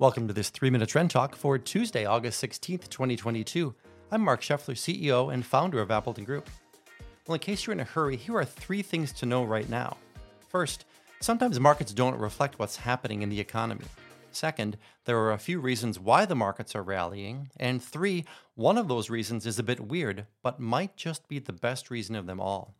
Welcome to this three minute trend talk for Tuesday, August 16th, 2022. I'm Mark Scheffler, CEO and founder of Appleton Group. Well, in case you're in a hurry, here are three things to know right now. First, sometimes markets don't reflect what's happening in the economy. Second, there are a few reasons why the markets are rallying. And three, one of those reasons is a bit weird, but might just be the best reason of them all.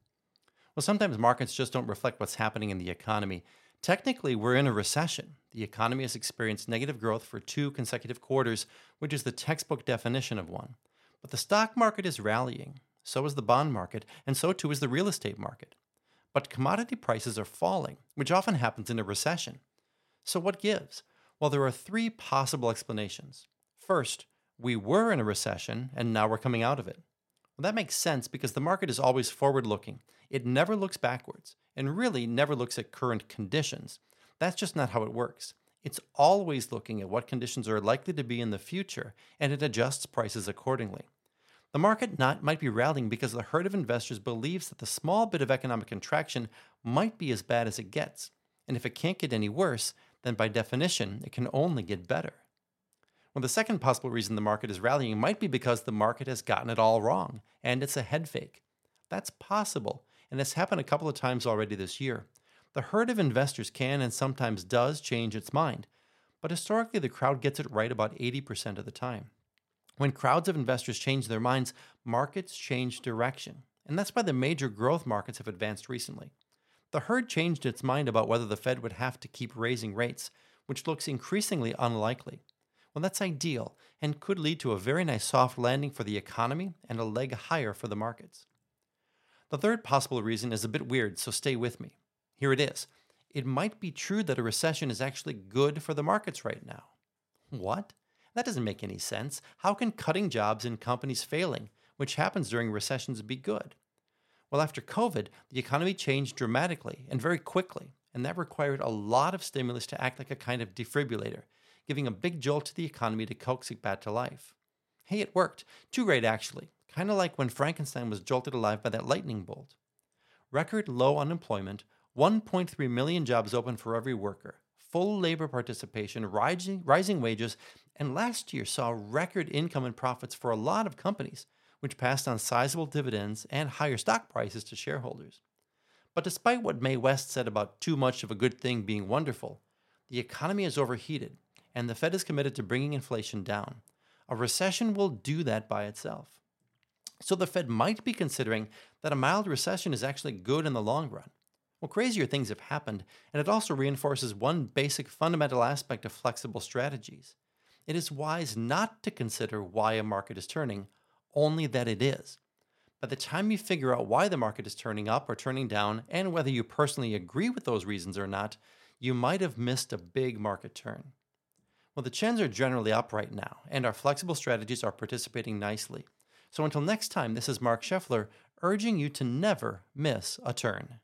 Well, sometimes markets just don't reflect what's happening in the economy. Technically, we're in a recession. The economy has experienced negative growth for two consecutive quarters, which is the textbook definition of one. But the stock market is rallying, so is the bond market, and so too is the real estate market. But commodity prices are falling, which often happens in a recession. So, what gives? Well, there are three possible explanations. First, we were in a recession, and now we're coming out of it. Well, that makes sense because the market is always forward looking. It never looks backwards, and really never looks at current conditions. That's just not how it works. It's always looking at what conditions are likely to be in the future, and it adjusts prices accordingly. The market not, might be rallying because the herd of investors believes that the small bit of economic contraction might be as bad as it gets. And if it can't get any worse, then by definition, it can only get better. Well, the second possible reason the market is rallying might be because the market has gotten it all wrong and it's a head fake. That's possible, and it's happened a couple of times already this year. The herd of investors can and sometimes does change its mind, but historically the crowd gets it right about 80% of the time. When crowds of investors change their minds, markets change direction, and that's why the major growth markets have advanced recently. The herd changed its mind about whether the Fed would have to keep raising rates, which looks increasingly unlikely. Well, that's ideal and could lead to a very nice soft landing for the economy and a leg higher for the markets. The third possible reason is a bit weird, so stay with me. Here it is. It might be true that a recession is actually good for the markets right now. What? That doesn't make any sense. How can cutting jobs in companies failing, which happens during recessions, be good? Well, after COVID, the economy changed dramatically and very quickly, and that required a lot of stimulus to act like a kind of defibrillator giving a big jolt to the economy to coax it back to life. Hey, it worked. Too great, actually. Kind of like when Frankenstein was jolted alive by that lightning bolt. Record low unemployment, 1.3 million jobs open for every worker, full labor participation, rising, rising wages, and last year saw record income and profits for a lot of companies, which passed on sizable dividends and higher stock prices to shareholders. But despite what Mae West said about too much of a good thing being wonderful, the economy is overheated and the Fed is committed to bringing inflation down. A recession will do that by itself. So the Fed might be considering that a mild recession is actually good in the long run. Well, crazier things have happened, and it also reinforces one basic fundamental aspect of flexible strategies. It is wise not to consider why a market is turning, only that it is. By the time you figure out why the market is turning up or turning down, and whether you personally agree with those reasons or not, you might have missed a big market turn. Well, the trends are generally up right now, and our flexible strategies are participating nicely. So until next time, this is Mark Scheffler urging you to never miss a turn.